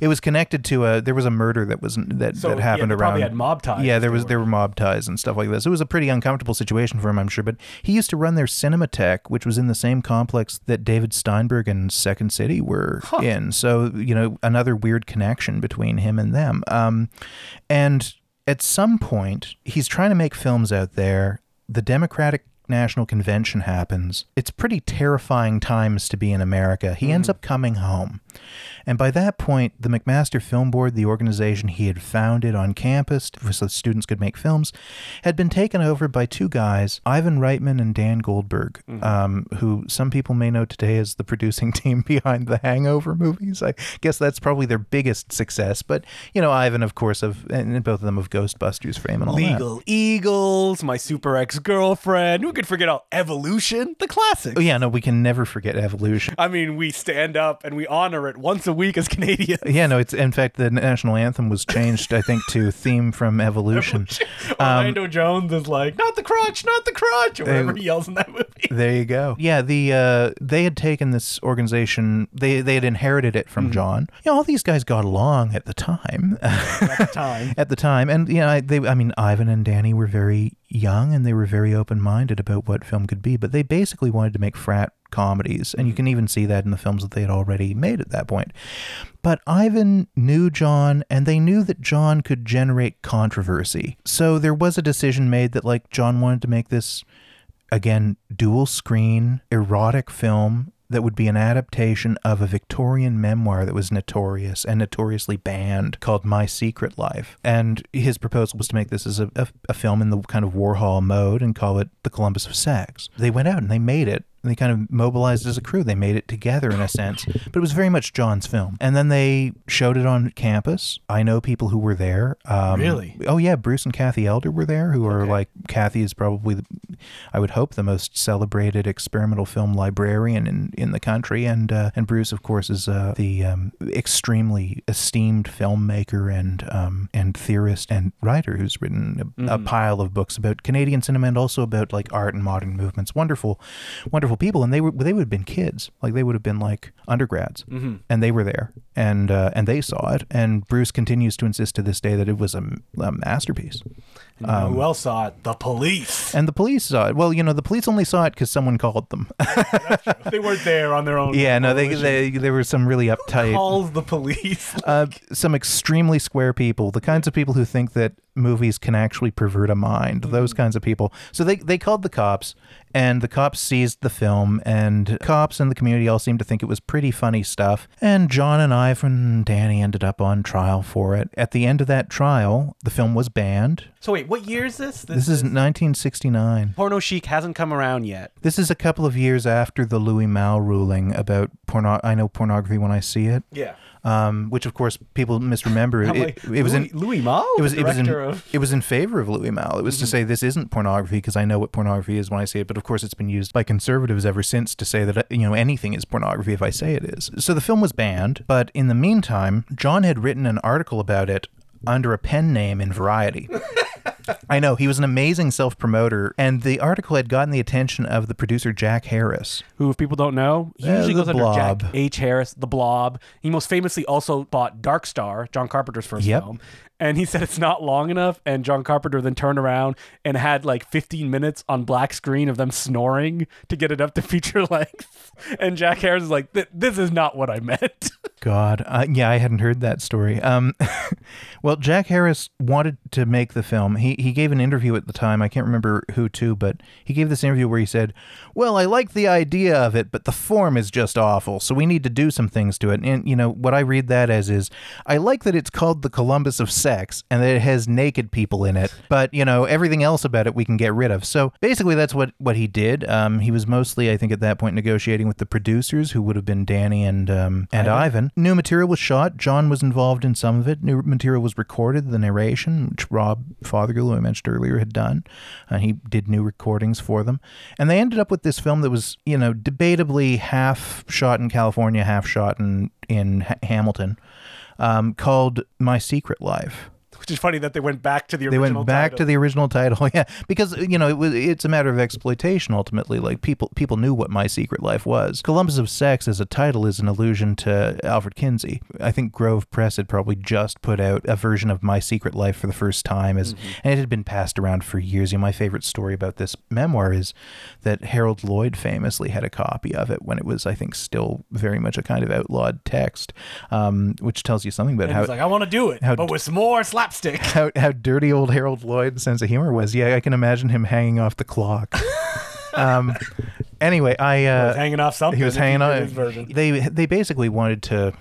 it was connected to a there was a murder that was that so, that happened yeah, around. Probably had mob ties. Yeah, there was there were mob ties and stuff like this. It was a pretty uncomfortable situation for him, I'm sure. But he used to run their Cinematheque, which was in the same complex that David Steinberg and Second City were huh. in. So you know another weird connection between him and them. Um, and at some point, he's trying to make films out there. The Democratic National Convention happens, it's pretty terrifying times to be in America. He mm. ends up coming home. And by that point, the McMaster Film Board, the organization he had founded on campus so students could make films, had been taken over by two guys, Ivan Reitman and Dan Goldberg, mm-hmm. um, who some people may know today as the producing team behind the Hangover movies. I guess that's probably their biggest success. But, you know, Ivan, of course, of and both of them of Ghostbusters fame and all Legal that. Eagles, My Super Ex Girlfriend. Who could forget all evolution, the classic. Oh, yeah, no, we can never forget evolution. I mean, we stand up and we honor it once a week as Canadians. Yeah, no, it's in fact the national anthem was changed, I think, to theme from evolution. Orlando Jones is like, not the crotch, not the crotch, or whatever he yells in that movie. There you go. Yeah, the uh, they had taken this organization. They they had inherited it from John. You know, all these guys got along at the time. At the time. at the time, and you know, I- they. I mean, Ivan and Danny were very young, and they were very open minded about what film could be. But they basically wanted to make frat comedies, and you mm-hmm. can even see that in the films that they had already made at that point. But Ivan knew John, and they knew that John could generate controversy. So there was a decision made that, like, John wanted to make this again dual screen erotic film that would be an adaptation of a Victorian memoir that was notorious and notoriously banned called My Secret Life. And his proposal was to make this as a, a, a film in the kind of Warhol mode and call it The Columbus of Sex. They went out and they made it. And they kind of mobilized as a crew. They made it together in a sense, but it was very much John's film. And then they showed it on campus. I know people who were there. Um, Really? Oh yeah, Bruce and Kathy Elder were there, who are like Kathy is probably, the, I would hope, the most celebrated experimental film librarian in, in the country, and uh, and Bruce, of course, is uh, the um, extremely esteemed filmmaker and um, and theorist and writer who's written a, a pile of books about Canadian cinema and also about like art and modern movements. Wonderful, wonderful people, and they were they would have been kids, like they would have been like undergrads, and they were there, and uh, and they saw it, and Bruce continues to insist to this day that it was a, a masterpiece. And you who else saw it? The police. And the police saw it. Well, you know, the police only saw it because someone called them. they weren't there on their own. yeah, no, they, they there were some really uptight, calls the police. uh, some extremely square people, the kinds of people who think that movies can actually pervert a mind. Those kinds of people. So they they called the cops, and the cops seized the film, and cops and the community all seemed to think it was pretty funny stuff. And John and Ivan and Danny ended up on trial for it. At the end of that trial, the film was banned. so wait, what year is this? This is 1969. Porno Chic hasn't come around yet. This is a couple of years after the Louis Malle ruling about porno. I know pornography when I see it, Yeah. um, which of course people misremember. It, it, it was in. Louis Malle, It was it was in director of. it was in favor of Louis Malle. It was to say this isn't pornography because I know what pornography is when I see it. But of course, it's been used by conservatives ever since to say that uh, you know anything is pornography if I say it is. So the film was banned, but in the meantime, John had written an article about it under a pen name in Variety. I know he was an amazing self-promoter, and the article had gotten the attention of the producer Jack Harris. Who, if people don't know, he Uh, usually goes under Blob. Jack H. Harris, the Blob. He most famously also bought Dark Star, John Carpenter's first Yep. film. And he said it's not long enough. And John Carpenter then turned around and had like 15 minutes on black screen of them snoring to get it up to feature length. And Jack Harris is like, this is not what I meant. God, uh, yeah, I hadn't heard that story. Um, well, Jack Harris wanted to make the film. He he gave an interview at the time. I can't remember who to, but he gave this interview where he said, "Well, I like the idea of it, but the form is just awful. So we need to do some things to it." And you know what I read that as is, I like that it's called the Columbus of Sex and that it has naked people in it, but you know everything else about it we can get rid of. So basically, that's what what he did. Um, he was mostly, I think, at that point negotiating with the producers, who would have been Danny and um, and Ivan. New material was shot. John was involved in some of it. New material was recorded. The narration, which Rob Fothergill, who I mentioned earlier, had done, and he did new recordings for them. And they ended up with this film that was, you know, debatably half shot in California, half shot in in Ha- Hamilton, um, called My Secret Life. Which is funny that they went back to the original. Title. They went back title. to the original title, yeah, because you know it was it's a matter of exploitation ultimately. Like people people knew what My Secret Life was. Columbus of Sex as a title is an allusion to Alfred Kinsey. I think Grove Press had probably just put out a version of My Secret Life for the first time, as Mm-hmm. and it had been passed around for years. You know, my favorite story about this memoir is that Harold Lloyd famously had a copy of it when it was, I think, still very much a kind of outlawed text, um, which tells you something about And how he's like, I want to do it, how but with some more how, how dirty old Harold Lloyd's sense of humor was. Yeah, I can imagine him hanging off the clock. um, anyway, I uh, hanging off something. he was hanging on. They they basically wanted to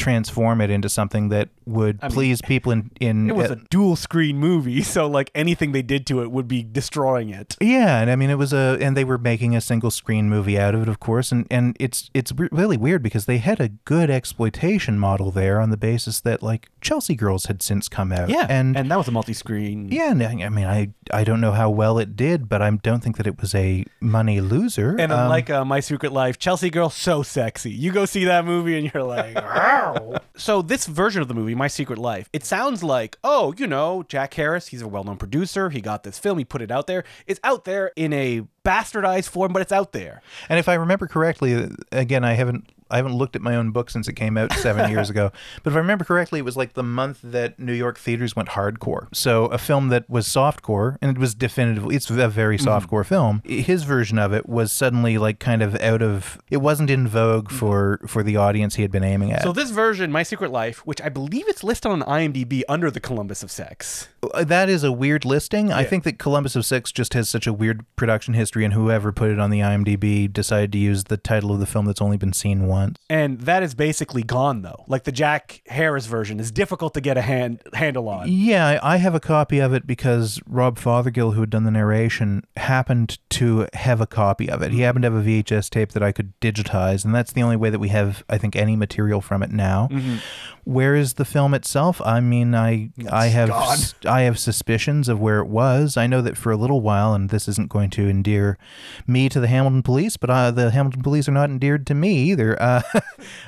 transform it into something that would mean, please people in in It was uh, a dual screen movie, so like anything they did to it would be destroying it. Yeah, and I mean it was a, and they were making a single screen movie out of it, of course, and and it's it's really weird because they had a good exploitation model there on the basis that like Chelsea Girls had since come out, Yeah, and. and that was a multi-screen. yeah, and I I mean, I I don't know how well it did, but I don't think that it was a money loser. And Um, unlike uh, My Secret Life, Chelsea Girl so sexy. You go see that movie and you're like, So this version of the movie, My Secret Life, it sounds like, oh, you know, Jack Harris, he's a well-known producer. He got this film, he put it out there. It's out there in a bastardized form, but it's out there. And if I remember correctly, again, I haven't I haven't looked at my own book since it came out seven years ago. But if I remember correctly, it was like the month that New York theaters went hardcore. So a film that was softcore, and it was definitively it's a very softcore film. His version of it was suddenly like kind of out of it wasn't in vogue for for the audience he had been aiming at. So this version, My Secret Life, which I believe it's listed on IMDb under the Columbus of Sex. Uh, that is a weird listing. I think that Columbus of Sex just has such a weird production history, and whoever put it on the IMDb decided to use the title of the film that's only been seen once. And that is basically gone though. Like the Jack Harris version is difficult to get a hand handle on. Yeah, I have a copy of it because Rob Fothergill, who had done the narration, happened to have a copy of it. He happened to have a VHS tape that I could digitize, and that's the only way that we have, I think, any material from it now. Mm-hmm. Where is the film itself? I mean, I I have gone. I have suspicions of where it was. I know that for a little while, and this isn't going to endear me to the Hamilton Police, but uh, the Hamilton Police are not endeared to me either. Uh, uh,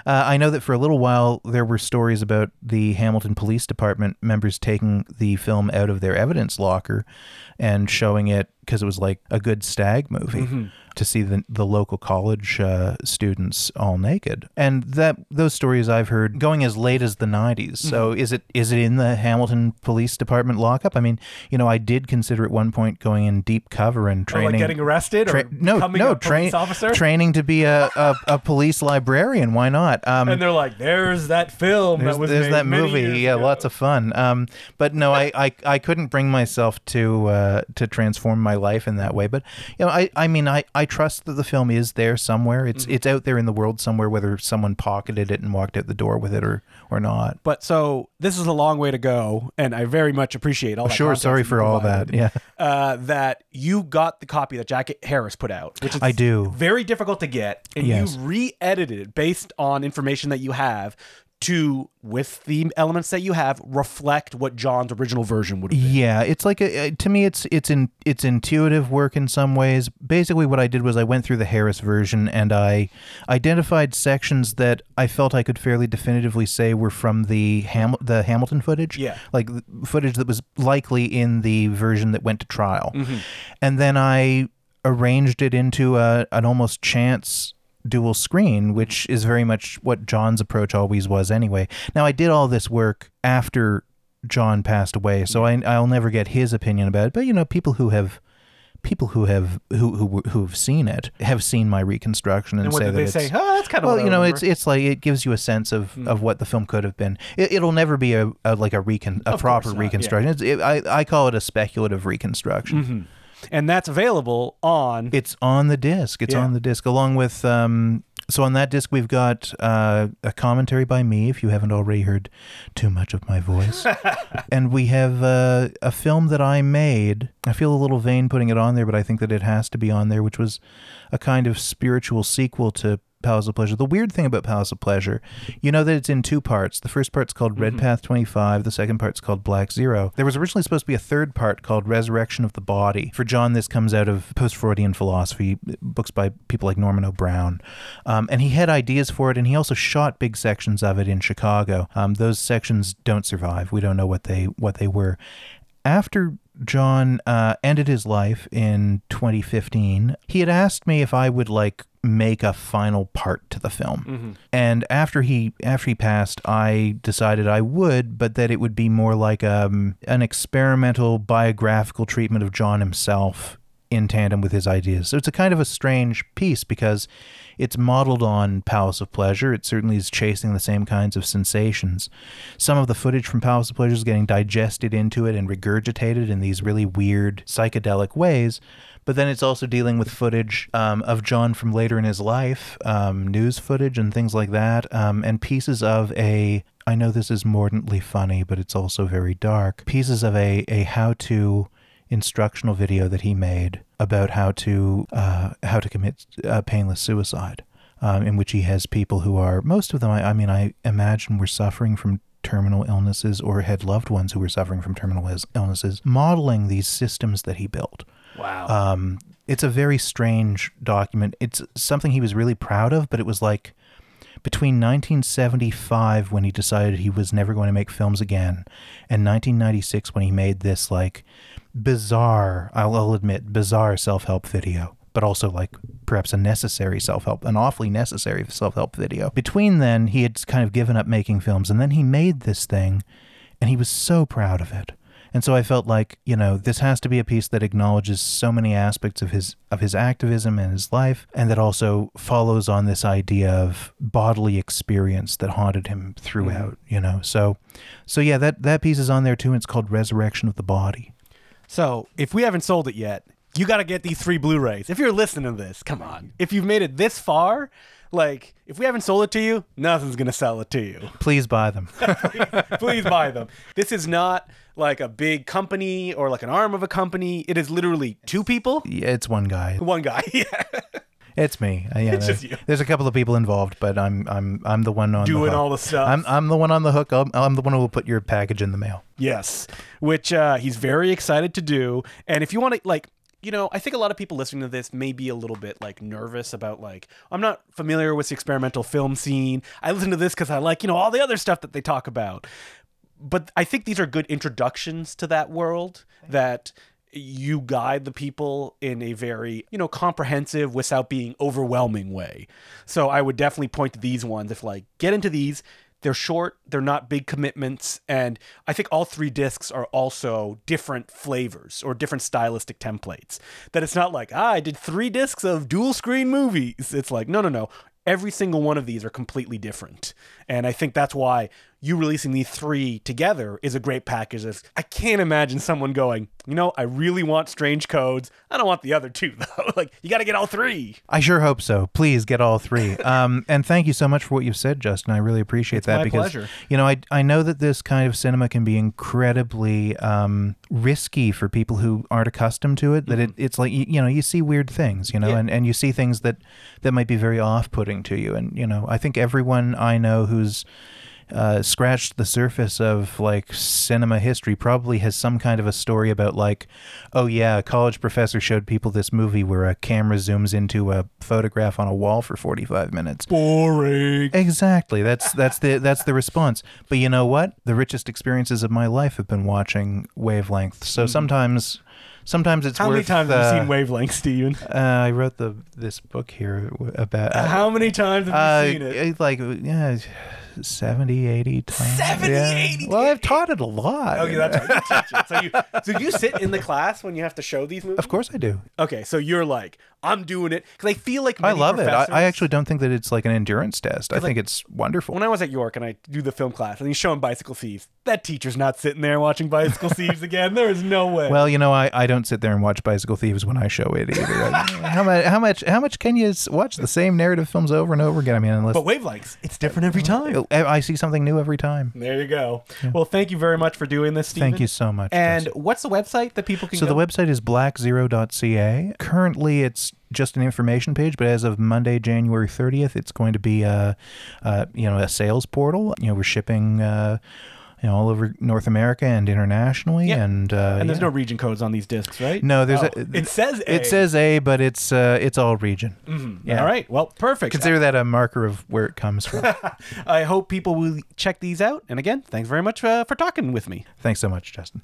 I know that for a little while there were stories about the Hamilton Police Department members taking the film out of their evidence locker and showing it because it was like a good stag movie to see the the local college uh, students all naked. And that those stories I've heard going as late as the 90s. So is it is it in the Hamilton Police Department lockup? I mean, you know, I did consider at one point going in deep cover and training like getting arrested or tra- no, no, a police officer. training to be a, a, a police librarian. Why not? Um, and they're like, "There's that film there's, that was there's that movie. Yeah, ago." lots of fun. Um, but no, I, I, I couldn't bring myself to uh, to transform my life in that way. But you know, I, I mean, I, I trust that the film is there somewhere. It's Mm-hmm. it's out there in the world somewhere, whether someone pocketed it and walked out the door with it or or not. But so this is a long way to go, and I very much appreciate all. that Sure, sorry for all that. Yeah. uh, that you got the copy that Jack Harris put out, which is I do. very difficult to get, and Yes. you re-edited it based on information that you have to, with the elements that you have, reflect what John's original version would have been. Yeah, it's like a, uh, to me, it's it's in it's intuitive work in some ways. Basically, what I did was I went through the Harris version and I identified sections that I felt I could fairly definitively say were from the Ham the Hamilton footage. Yeah. like footage that was likely in the version that went to trial, and then I arranged it into a, an almost chance dual screen, which mm-hmm. is very much what John's approach always was anyway. Now, I did all this work after John passed away, so mm-hmm. I, I'll never get his opinion about it. But you know, people who have people who have who who who've seen it have seen my reconstruction and, And what say that they it's say? Oh, that's kind of well, you know, it's it's like it gives you a sense of, mm-hmm. of what the film could have been. It, it'll never be a, a like a recon a Of proper yeah. reconstruction. It's, it, I I call it a speculative reconstruction. And that's available on. It's on the disc. It's Yeah. on the disc along with um so on that disc we've got uh, a commentary by me if you haven't already heard too much of my voice. and we have uh, a film that I made. I feel a little vain putting it on there, but I think that it has to be on there, which was a kind of spiritual sequel to Palace of Pleasure. The weird thing about Palace of Pleasure, you know that it's in two parts. The first part's called Red Path 25, the second part's called Black Zero. There was originally supposed to be a third part called Resurrection of the Body. For John, this comes out of post Freudian philosophy, books by people like Norman O. Brown. Um, and he had ideas for it, and he also shot big sections of it in Chicago. Um, those sections don't survive. We don't know what they what they were. After John uh, ended his life in 2015, he had asked me if I would like make a final part to the film. And after he after he passed, I decided I would, but that it would be more like um, an experimental biographical treatment of John himself in tandem with his ideas. So it's a kind of a strange piece because it's modeled on Palace of Pleasure. It certainly is chasing the same kinds of sensations. Some of the footage from Palace of Pleasure is getting digested into it and regurgitated in these really weird psychedelic ways. But then it's also dealing with footage um, of John from later in his life, um, news footage and things like that, um, and pieces of a. I know this is mordantly funny, but it's also very dark. Pieces of a, a how to instructional video that he made about how to uh, how to commit uh, painless suicide, um, in which he has people who are most of them. I, I mean, I imagine were suffering from terminal illnesses or had loved ones who were suffering from terminal illnesses, modeling these systems that he built. Wow. Um, it's a very strange document. It's something he was really proud of, but it was like between 1975 when he decided he was never going to make films again and 1996 when he made this like bizarre I'll, admit bizarre self-help video but also like perhaps a necessary self-help an awfully necessary self-help video between then he had kind of given up making films and then he made this thing and he was so proud of it and so I felt like, you know, this has to be a piece that acknowledges so many aspects of his of his activism and his life and that also follows on this idea of bodily experience that haunted him throughout, mm-hmm. you know. So so yeah, that that piece is on there too and it's called Resurrection of the Body. So if we haven't sold it yet, you got to get these three Blu-rays. If you're listening to this, come on. If you've made it this far, like if we haven't sold it to you, nothing's gonna sell it to you. Please buy them. Please buy them. This is not like a big company or like an arm of a company. It is literally two people, yeah, it's one guy. one guy. yeah. It's me. Uh, yeah, It's just you. There's a couple of people involved, but I'm I'm I'm the one on the Doing hook. all the stuff. I'm I'm the one on the hook. I'm, I'm the one who will put your package in the mail. Yes, which uh, he's very excited to do. And if you want to, like, you know, I think a lot of people listening to this may be a little bit like nervous about like I'm not familiar with the experimental film scene. I listen to this because I like you know all the other stuff that they talk about. But I think these are good introductions to that world that you guide the people in a very you know comprehensive without being overwhelming way so i would definitely point to these ones if like get into these they're short they're not big commitments and i think all three discs are also different flavors or different stylistic templates. That it's not like ah i did three discs of dual screen movies. It's like no no no. Every single one of these are completely different and i think that's why you releasing these three together is a great package i can't imagine someone going you know i really want strange codes i don't want the other two though like you got to get all three I sure hope so. Please get all three. Um, and thank you so much for what you've said, Justin. I really appreciate that my because pleasure. you know I I know that this kind of cinema can be incredibly um, risky for people who aren't accustomed to it. That it, it's like you, you know you see weird things, you know, Mm-hmm. Yeah. and, and you see things that that might be very off-putting to you. And you know I think everyone I know who's uh, scratched the surface of like cinema history probably has some kind of a story about like oh yeah a college professor showed people this movie where a camera zooms into a photograph on a wall for 45 minutes. Boring. Exactly. That's that's the that's the response. But you know what? The richest experiences of my life have been watching wavelength. So sometimes sometimes it's how many worth, times have uh, you seen wavelength Stephen? Uh, i wrote the this book here about how many times have uh, you seen it? it, like yeah 70 80 times 70, yeah. 80 well i've taught it a lot Oh, yeah, that's right. You teach it. So you, so you sit in the class when you have to show these movies. of course i do Okay, so you're like, I'm doing it because I feel like i love it I, I actually don't think that it's like an endurance test i like- think it's wonderful When I was at York and I do the film class and he's showing bicycle thieves, that teacher's not sitting there watching bicycle thieves again. There is no way. well, you know, I, I don't sit there and watch Bicycle Thieves when I show it either. how much how much how much can you watch the same narrative films over and over again? I mean, unless but wavelengths, it's different every time. I see something new every time. There you go. Well, thank you very much for doing this, Stephen. Thank you so much. And what's the website that people can so go? the website is blackzero.ca. Currently, it's just an information page, but as of Monday, January 30th, it's going to be a, a you know a sales portal. You know, we're shipping. Uh, you know, all over North America and internationally, Yeah. and uh, and there's yeah. no region codes on these discs, right? no, there's Oh, a, it says A. it says A, but it's uh, it's all region. Mhm. yeah. All right. Well, perfect. Consider that a marker of where it comes from. I hope people will check these out. And again, thanks very much uh, for talking with me. Thanks so much, Justin.